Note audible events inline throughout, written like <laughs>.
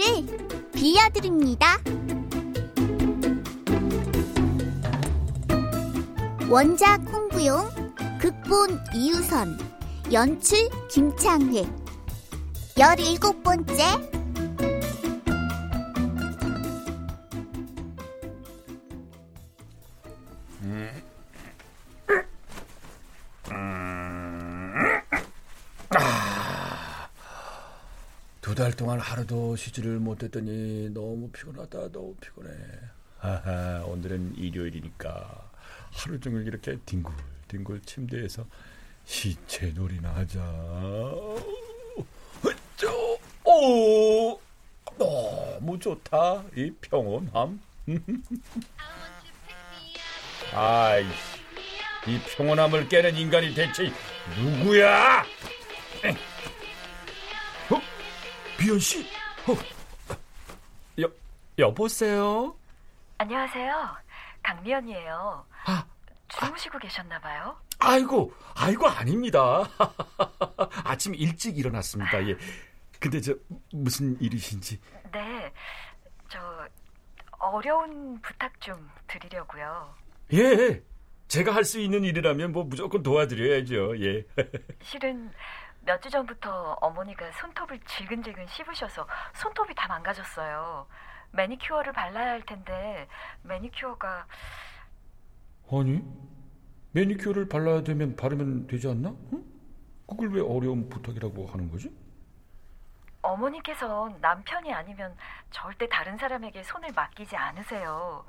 아빠를 빌려드립니다. 원작 홍구용, 극본 이유선, 연출 김창회. 열일곱 번째 두 달 동안 하루도 쉬지를 못했더니 너무 피곤하다 너무 피곤해. 하하 오늘은 일요일이니까 하루 종일 이렇게 뒹굴 뒹굴 침대에서 시체 놀이나 하자. 저, 오 너무 좋다 이 평온함. <laughs> 아이 이 평온함을 깨는 인간이 대체 누구야 비연 씨? 어. 여 여보세요? 안녕하세요. 강미연이에요. 아, 주무시고 계셨나 봐요. 아이고, 아이고 아닙니다. <laughs> 아침 일찍 일어났습니다. 예. 근데 저 무슨 일이신지? 네, 저 어려운 부탁 좀 드리려고요. 예. 제가 할 수 있는 일이라면 뭐 무조건 도와드려야죠. 예. <laughs> 실은 몇 주 전부터 어머니가 손톱을 질근질근 씹으셔서 손톱이 다 망가졌어요. 매니큐어를 발라야 할 텐데 매니큐어가 아니, 매니큐어를 발라야 되면 바르면 되지 않나? 응? 그걸 왜 어려운 부탁이라고 하는 거지? 어머니께서 남편이 아니면 절대 다른 사람에게 손을 맡기지 않으세요.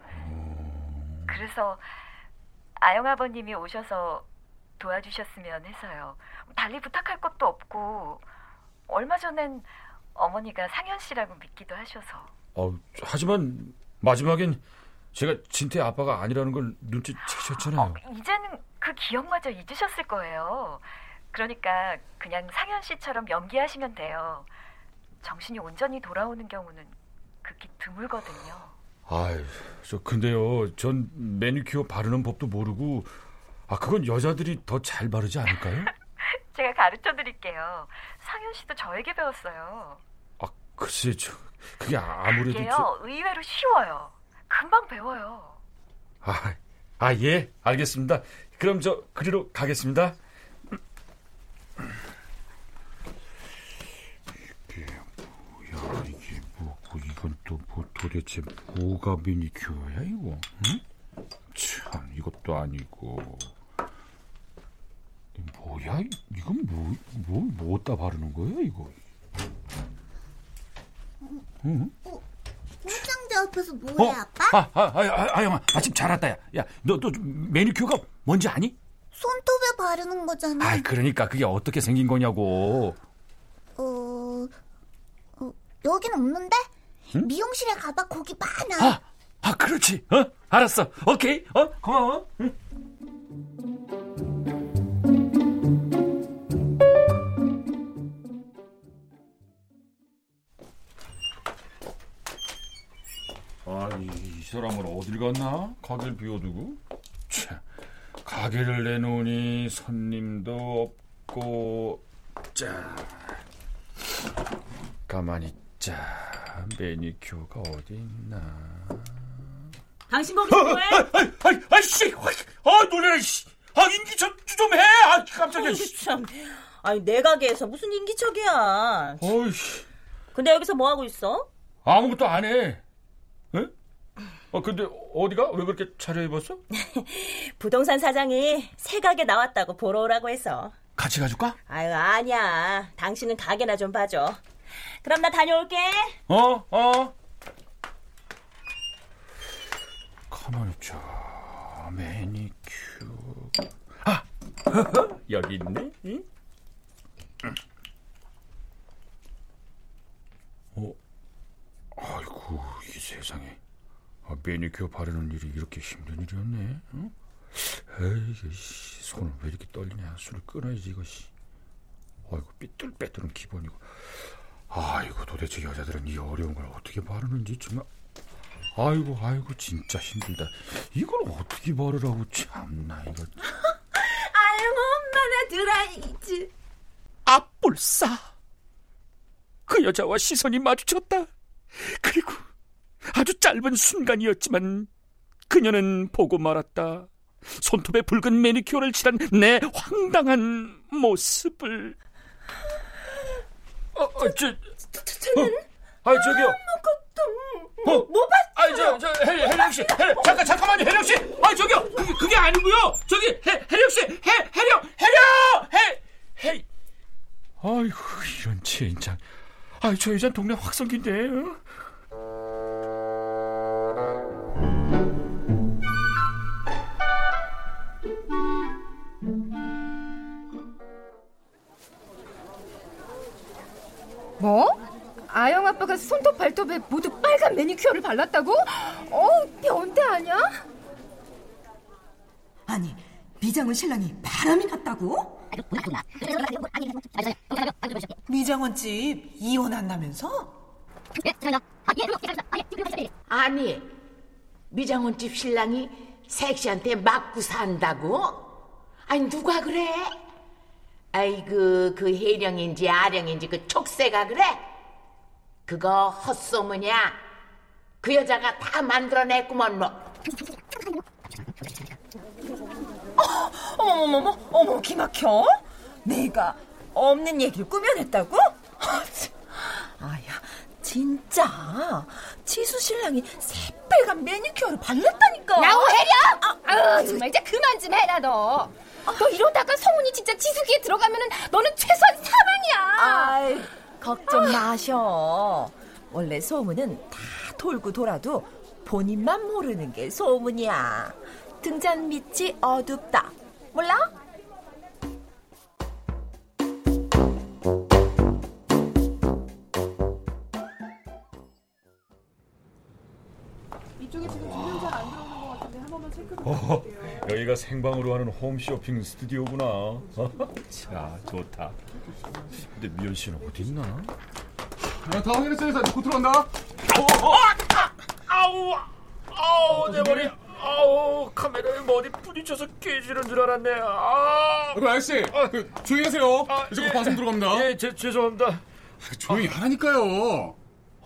그래서 아영 아버님이 오셔서 도와주셨으면 해서요. 달리 부탁할 것도 없고 얼마 전엔 어머니가 상현 씨라고 믿기도 하셔서 어, 하지만 마지막엔 제가 진태 아빠가 아니라는 걸 눈치채셨잖아요. 이제는 그 기억마저 잊으셨을 거예요. 그러니까 그냥 상현 씨처럼 연기하시면 돼요. 정신이 온전히 돌아오는 경우는 극히 드물거든요. 아이, 저 근데요, 전 매니큐어 바르는 법도 모르고, 아 그건 여자들이 더 잘 바르지 않을까요? <laughs> 제가 가르쳐 드릴게요. 상현 씨도 저에게 배웠어요. 아 글쎄, 저 그게 아무래도 그게요, 저... 의외로 쉬워요. 금방 배워요. 아, 아 예, 알겠습니다. 그럼 저 그리로 가겠습니다. 이게 뭐야? 이게 뭐고 이건 또 뭐 도대체 뭐가 매니큐어야 이거? 응? 참 이것도 아니고. 뭐야? 이건 뭐, 뭐, 뭐다 바르는 거야, 이거? 응? 홍상대 앞에서 뭐해 어? 아빠? 아, 아, 아, 아, 아영아, 마침 잘 왔다, 야. 야, 너, 너 매니큐어가 뭔지 아니? 손톱에 바르는 거잖아. 아, 그러니까 그게 어떻게 생긴 거냐고. 어, 어 여긴 없는데? 응? 미용실에 가봐 거기 많아. 아, 아, 그렇지. 어, 알았어. 오케이. 어, 고마워. 응. 사람은 어딜 갔나? 가게를 비워두고. 참, 가게를 내놓으니 손님도 없고. 자, 가만히 자, 매니큐어가 어디 있나? 당신 거기서 뭐해? 아이, 아이, 아이씨, 아 놀래라, 씨. 아 인기척 좀 해. 아 깜짝이야. 씨. 참. 아니 내 가게에서 무슨 인기척이야. 어이씨, 근데 여기서 뭐 하고 있어? 아무것도 안 해. 에? 어 근데 어디가? 왜 그렇게 차려입었어? <laughs> 부동산 사장이 새 가게 나왔다고 보러 오라고 해서. 같이 가줄까? 아유 아니야. 당신은 가게나 좀 봐줘. 그럼 나 다녀올게. 어, 어. 가만히 있자. 매니큐. 아, <laughs> 여기 있네. 응? 어, 아이고 이 세상에. 아, 매니큐어 바르는 일이 이렇게 힘든 일이었네. 응? 에이, 이게 씨, 손을 왜 이렇게 떨리냐? 술을 끊어야지 이것이. 아이고 삐뚤빼뚤은 기본이고. 아이고 도대체 여자들은 이 어려운 걸 어떻게 바르는지 정말 아이고 아이고 진짜 힘들다 이걸 어떻게 바르라고 참나 이거 <laughs> 아유 엄마나 드라이즈. 앞불싸. 그 여자와 시선이 마주쳤다. 그리고 짧은 순간이었지만 그녀는 보고 말았다. 손톱에 붉은 매니큐어를 칠한 내 황당한 모습을. 어, 어, 저, 어, 아 저기요. 어, 뭐 봤어? 아니 저저 해령 씨 해령 잠깐 잠깐만요 해령 씨 아 저기요. 그게 그게 아니고요. 저기 해 해령 씨해 해령 해령! 해해 아이고 이런 젠장 아 저 여자 동네 확성기인데 뭐? 아영 아빠가 손톱 발톱에 모두 빨간 매니큐어를 발랐다고? 어, 변태 아니야? 아니, 미장원 신랑이 바람이 났다고? 미장원 집 이혼한다면서? 아니, 미장원 집 신랑이 색시한테 맞고 산다고? 아니, 누가 그래? 아이고, 그 해령인지 아령인지 그 촉새가 그래? 그거 헛소문이야. 그 여자가 다 만들어냈구먼, 뭐. 어머머머, 어머 기막혀? 내가 없는 얘기를 꾸며냈다고? 아야, 진짜 지수 신랑이 새빨간 매니큐어를 발랐다니까. 야호 해령! 아, 정말 이제 그만 좀 해라 너. 너 이러다가 성훈이 진짜 지수기에 들어가면은 너는 최소한 사망이야. 아이, 걱정 마셔. 원래 소문은 다 돌고 돌아도 본인만 모르는 게 소문이야. 등잔 밑이 어둡다. 몰라? 이쪽에 지금 주문 잘안 들어 번만 체크 좀 어, 여기가 생방으로 하는 홈쇼핑 스튜디오구나. 자 좋다. 근데 미연 씨는 어디 있나? 야, 다 확인했어, 사곧 들어간다. 아우 아우 내 머리. 아우 카메라에 머리 부딪혀서 깨지는 줄 알았네. 아. 그 아저씨, 그, 조용히 하세요. 이제 곧 방송 들어갑니다. 예, 제, 죄송합니다. 조용히 하라니까요.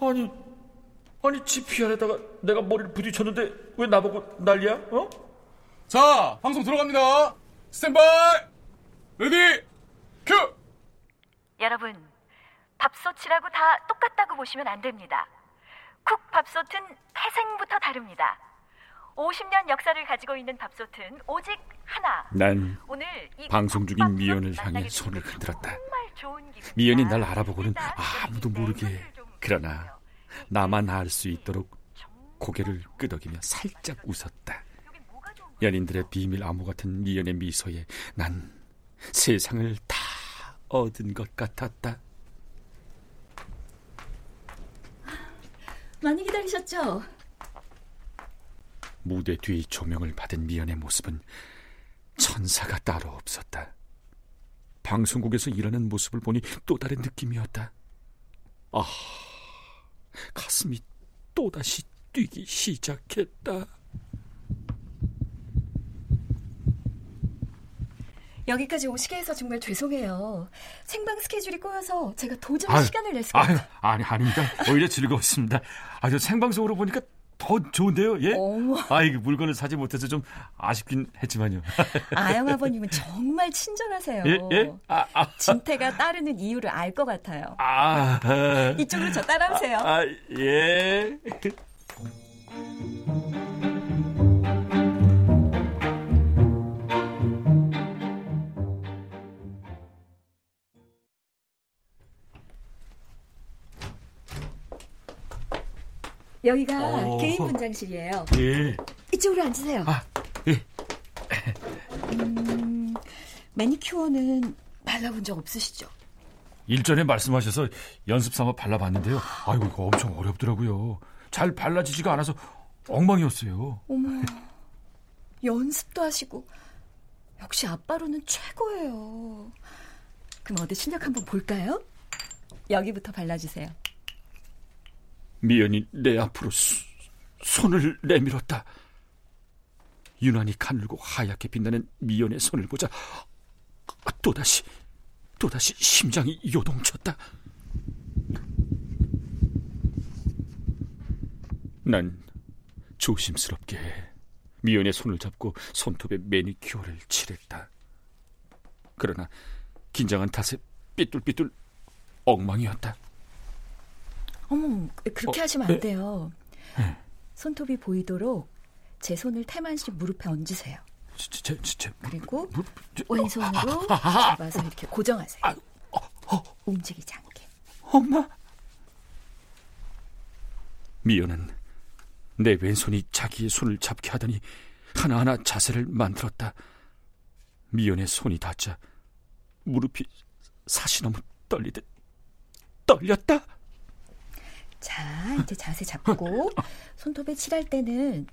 아니 아니 지피 안에다가 내가 머리를 부딪혔는데 왜 나보고 난리야? 어? 자, 방송 들어갑니다. 스탠바이! Ready! 큐! 여러분, 밥솥이라고 다 똑같다고 보시면 안 됩니다. 쿡 밥솥은 태생부터 다릅니다. 50년 역사를 가지고 있는 밥솥은 오직 하나. 난 오늘 이 방송 중인 미연을 향해 손을 흔들었다. 미연이 날 알아보고는 아무도 모르게 그러나 나만 알 수 있도록 고개를 끄덕이며 살짝 웃었다. 연인들의 비밀 암호 같은 미연의 미소에 난 세상을 다 얻은 것 같았다. 많이 기다리셨죠? 무대 뒤 조명을 받은 미연의 모습은 천사가 따로 없었다. 방송국에서 일하는 모습을 보니 또 다른 느낌이었다. 아, 가슴이 또다시 뛰기 시작했다. 여기까지 오시게 해서 정말 죄송해요. 생방 스케줄이 꼬여서 제가 도저히 아유, 시간을 낼 수가 없어요. 아니 아닙니다. 오히려 즐거웠습니다. 아주 생방송으로 보니까 더 좋은데요. 예? 아 이게 물건을 사지 못해서 좀 아쉽긴 했지만요. <laughs> 아영 아버님은 정말 친절하세요. 예? 예? 아, 아, 진태가 따르는 이유를 알 것 같아요. 아, 아. 이쪽으로 저 따라오세요. 아, 예. 여기가 오. 개인 분장실이에요. 예. 이쪽으로 앉으세요. 아, 예. 음, 매니큐어는 발라본 적 없으시죠? 일전에 말씀하셔서 연습 삼아 발라봤는데요. 아이고 이거 엄청 어렵더라고요. 잘 발라지지가 않아서 엉망이었어요. 어머, 연습도 하시고 역시 아빠로는 최고예요. 그럼 어디 실력 한번 볼까요? 여기부터 발라주세요. 미연이 내 앞으로 수, 손을 내밀었다. 유난히 가늘고 하얗게 빛나는 미연의 손을 보자 또다시 또다시 심장이 요동쳤다. 난 조심스럽게 미연의 손을 잡고 손톱에 매니큐어를 칠했다. 그러나 긴장한 탓에 삐뚤삐뚤 엉망이었다. 어머, 그렇게 어, 하시면 네. 안 돼요. 네. 손톱이 보이도록 제 손을 태만씨 무릎에 얹으세요. 제, 제, 제, 그리고 무- 저- 왼손으로 아, 아, 아, 아. 잡아서 이렇게 고정하세요. 움직이지 않게. 엄마. 미연은 내 왼손이 자기의 손을 잡게 하더니 하나하나 자세를 만들었다. 미연의 손이 닿자 무릎이 사시 너무 떨리듯 떨렸다. 자, 이제 자세 잡고 손톱에 칠할 때는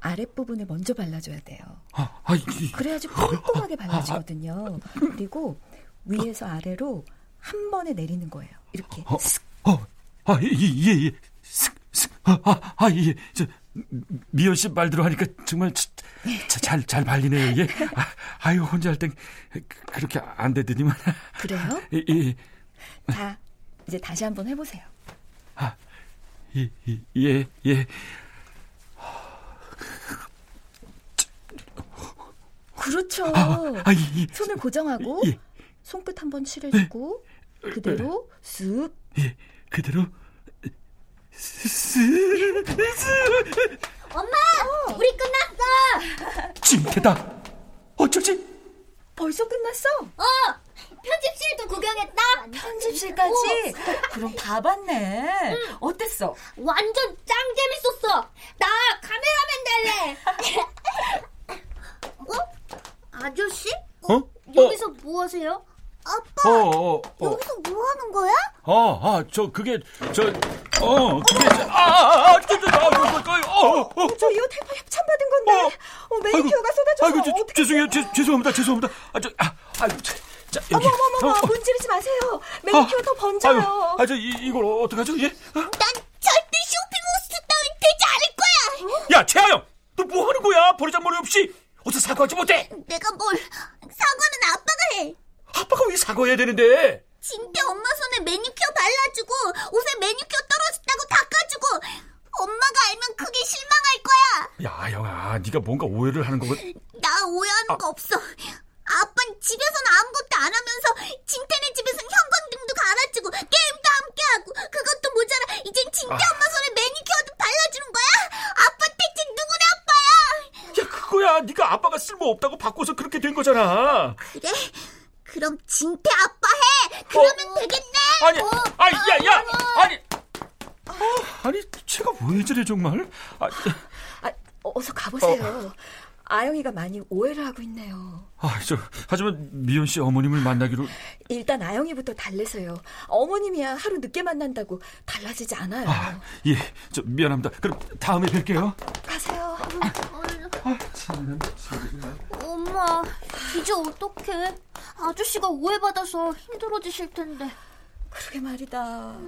아랫부분을 먼저 발라줘야 돼요. 아, 아, 이, 그래야지 꼼꼼하게 발라지거든요. 그리고 위에서 아래로 한 번에 내리는 거예요. 이렇게 어, 어, 아, 예, 예, 예. 슥, 슥, 아, 아, 아, 예. 저, 미연 씨 말대로 하니까 정말 잘, 잘 발리네요, 이게. 아, 아유, 혼자 할 땐 그렇게 안 되더니만. 그래요? 예, 예. 자, 이제 다시 한번 해보세요. 아, 예, 예, 예, 예. 그렇죠. 아, 아, 이, 이, 손을 고정하고 예. 손끝 한번 칠해주고 그대로 쓱 예, 그대로. 스. 엄마, 우리 끝났어. 찡태다. 어쩌지? 벌써 끝났어? 어, 편집실도 구경했다. 편집실까지? 그럼 다 봤네. 어땠어? 완전 짱 재밌었어. 나 카메라맨 될래. <laughs> 어? 아저씨? 어? 여기서 뭐 하세요? 아빠, 어, 어, 어. 여기서 뭐 하는 거야? 아, 아, 저, 그게, 저, 어, 그게, 저, 아, 아, 아, 저, 저, 아, 저, 저, 어, 어. 저 이거 대파 협찬 받은 건데. 어, 매니큐어가 쏟아져서. 아이고, 저, 저, 죄송해요. 죄, 죄송합니다. 죄송합니다. 아, 저, 아, 아이고, 자, 자, 여기. 어머머머머, 어, 어. 문지르지 마세요. 매니큐어 더 번져요. 아유, 아, 저, 이, 이걸 어떡하죠? 예? 난 절대 쇼핑 호스트 따윈 되지 않을 거야. 야, 재하영! 너 뭐 하는 거야? 버리장머리 없이! 어서 사과하지 못해! 내가 뭘 사과는 아빠가 해. 아빠가 왜 사과해야 되는데? 진태 엄마 손에 매니큐어 발라주고 옷에 매니큐어 떨어졌다고 닦아주고 엄마가 알면 크게 실망할 거야. 야, 아영아, 네가 뭔가 오해를 하는 거고. 나 오해하는 거 없어. 아빠는 집에서는 아무것도 안 하면서 진태네 집에서는 형광등도 갈아주고 게임도 함께 하고 그것도 모자라 이젠 진태 아. 엄마 손에 매니큐어도 발라주는 거야? 아빠 대체 누구네 아빠야? 야, 그거야. 네가 아빠가 쓸모 없다고 바꿔서 그렇게 된 거잖아. 그래? 그럼 진태 아빠 해. 그러면 되겠네. 아니, 어, 아니, 야, 야, 아니. 아, 아니, 제가 왜 저래 정말? 아, 아, 어서 가보세요. 아영이가 많이 오해를 하고 있네요. 아, 저, 하지만 미연 씨 어머님을 만나기로. 일단 아영이부터 달래세요. 어머님이야 하루 늦게 만난다고 달라지지 않아요. 아, 예, 저 미안합니다. 그럼 다음에 뵐게요. 가세요. 아, 참. 엄마, 이제 어떡해? 아저씨가 오해받아서 힘들어지실 텐데. 그러게 말이다.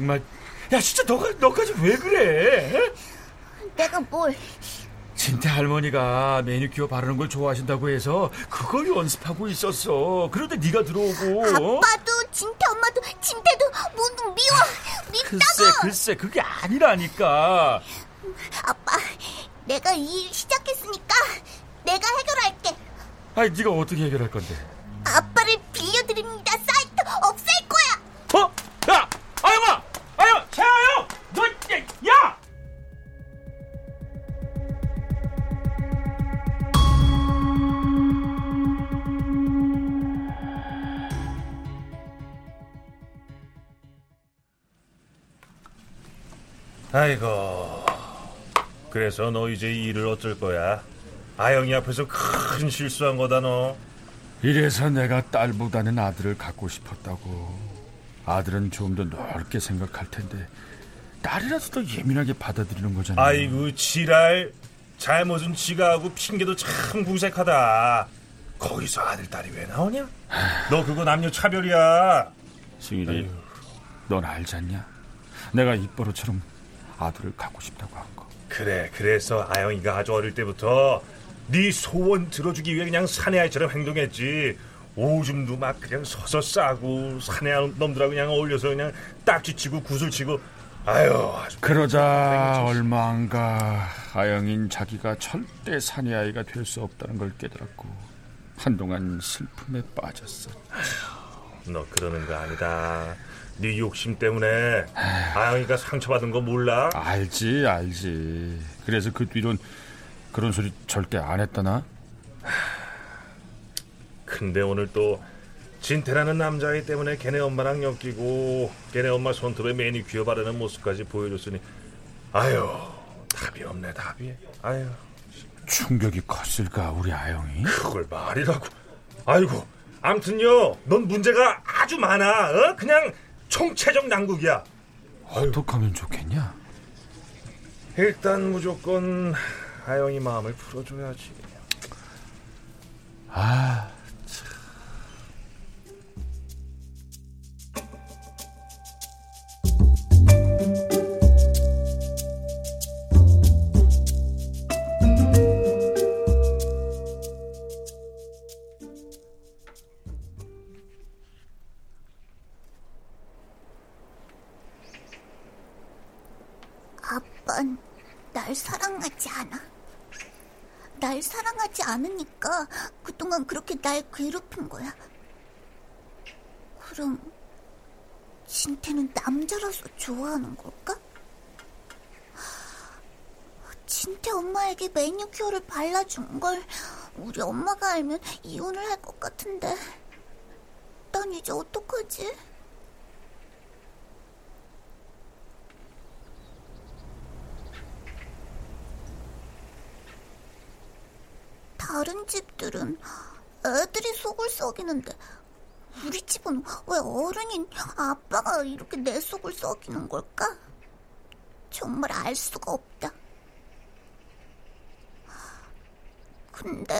정말. 야, 진짜 너가 너까지 왜 그래? 내가 뭘? 진태 할머니가 매니큐어 바르는 걸 좋아하신다고 해서 그걸 연습하고 있었어. 그런데 네가 들어오고. 아빠도 진태 엄마도 진태도 모두 미워. 밉다고. 글쎄, 글쎄, 그게 아니라니까. 아빠, 내가 이 일 시작했으니까 내가 해결할게. 아니, 네가 어떻게 해결할 건데? 아이고. 그래서 너 이제 이 일을 어쩔 거야? 아영이 앞에서 큰 실수한 거다 너. 이래서 내가 딸보다는 아들을 갖고 싶었다고. 아들은 좀 더 넓게 생각할 텐데 딸이라서 더 예민하게 받아들이는 거잖아. 아이고 지랄. 잘못은 지가 하고 핑계도 참 궁색하다. 거기서 아들 딸이 왜 나오냐? 너 그거 남녀 차별이야. 승일이, 넌 알잖냐? 내가 입버릇처럼 아들을 갖고 싶다고 한 거. 그래 그래서 아영이가 아주 어릴 때부터 네 소원 들어주기 위해 그냥 사내 아이처럼 행동했지 오줌도 막 그냥 서서 싸고 사내아 놈들하고 그냥 어울려서 그냥 딱지치고 구슬치고 아유 그러자 얼마 안 가 아영인 자기가 절대 사내 아이가 될 수 없다는 걸 깨달았고 한동안 슬픔에 빠졌어. 너 그러는 거 아니다 네 욕심 때문에 아영이가 상처받은 거 몰라? 알지 알지. 그래서 그 뒤론 그런 소리 절대 안 했다나? 근데 오늘 또 진태라는 남자아이 때문에 걔네 엄마랑 엮이고 걔네 엄마 손톱에 매니큐어 바르는 모습까지 보여줬으니 아유 답이 없네 답이 아유 충격이 컸을까 우리 아영이? 그걸 말이라고 아이고 암튼요 넌 문제가 아주 많아 어? 그냥 총체적 난국이야. 어떻게 하면 좋겠냐? 일단 무조건 아영이 마음을 풀어줘야지. 아 날 괴롭힌 거야. 그럼 진태는 남자라서 좋아하는 걸까? 진태 엄마에게 매니큐어를 발라준 걸 우리 엄마가 알면 이혼을 할 것 같은데 난 이제 어떡하지? 다른 집들은 애들이 속을 썩이는데 우리 집은 왜 어른인 아빠가 이렇게 내 속을 썩이는 걸까? 정말 알 수가 없다. 근데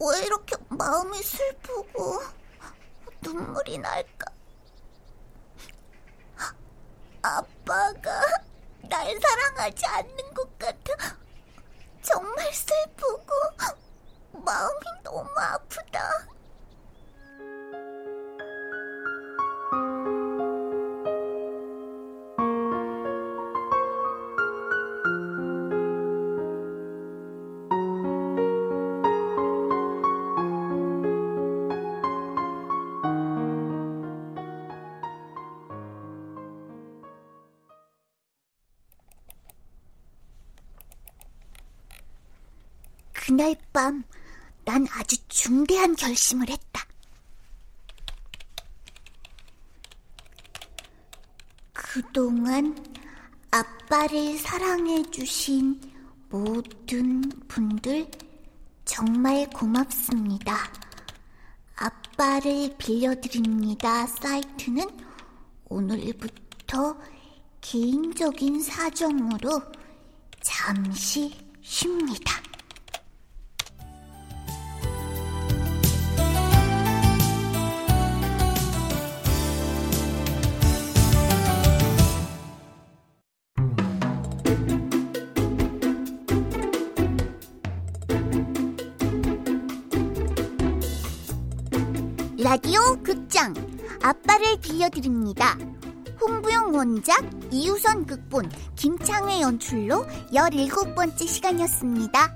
왜 이렇게 마음이 슬프고 눈물이 날까? 아빠가 날 사랑하지 않는 것 같아. 정말 슬프고 마음이 너무 아프다. 그날 밤, 난 아주 중대한 결심을 했다. 그동안 아빠를 사랑해주신 모든 분들 정말 고맙습니다. 아빠를 빌려드립니다. 사이트는 오늘부터 개인적인 사정으로 잠시 쉽니다. 라디오 극장 아빠를 빌려드립니다. 홍부영 원작, 이우선 극본, 김창회 연출로 17번째 시간이었습니다.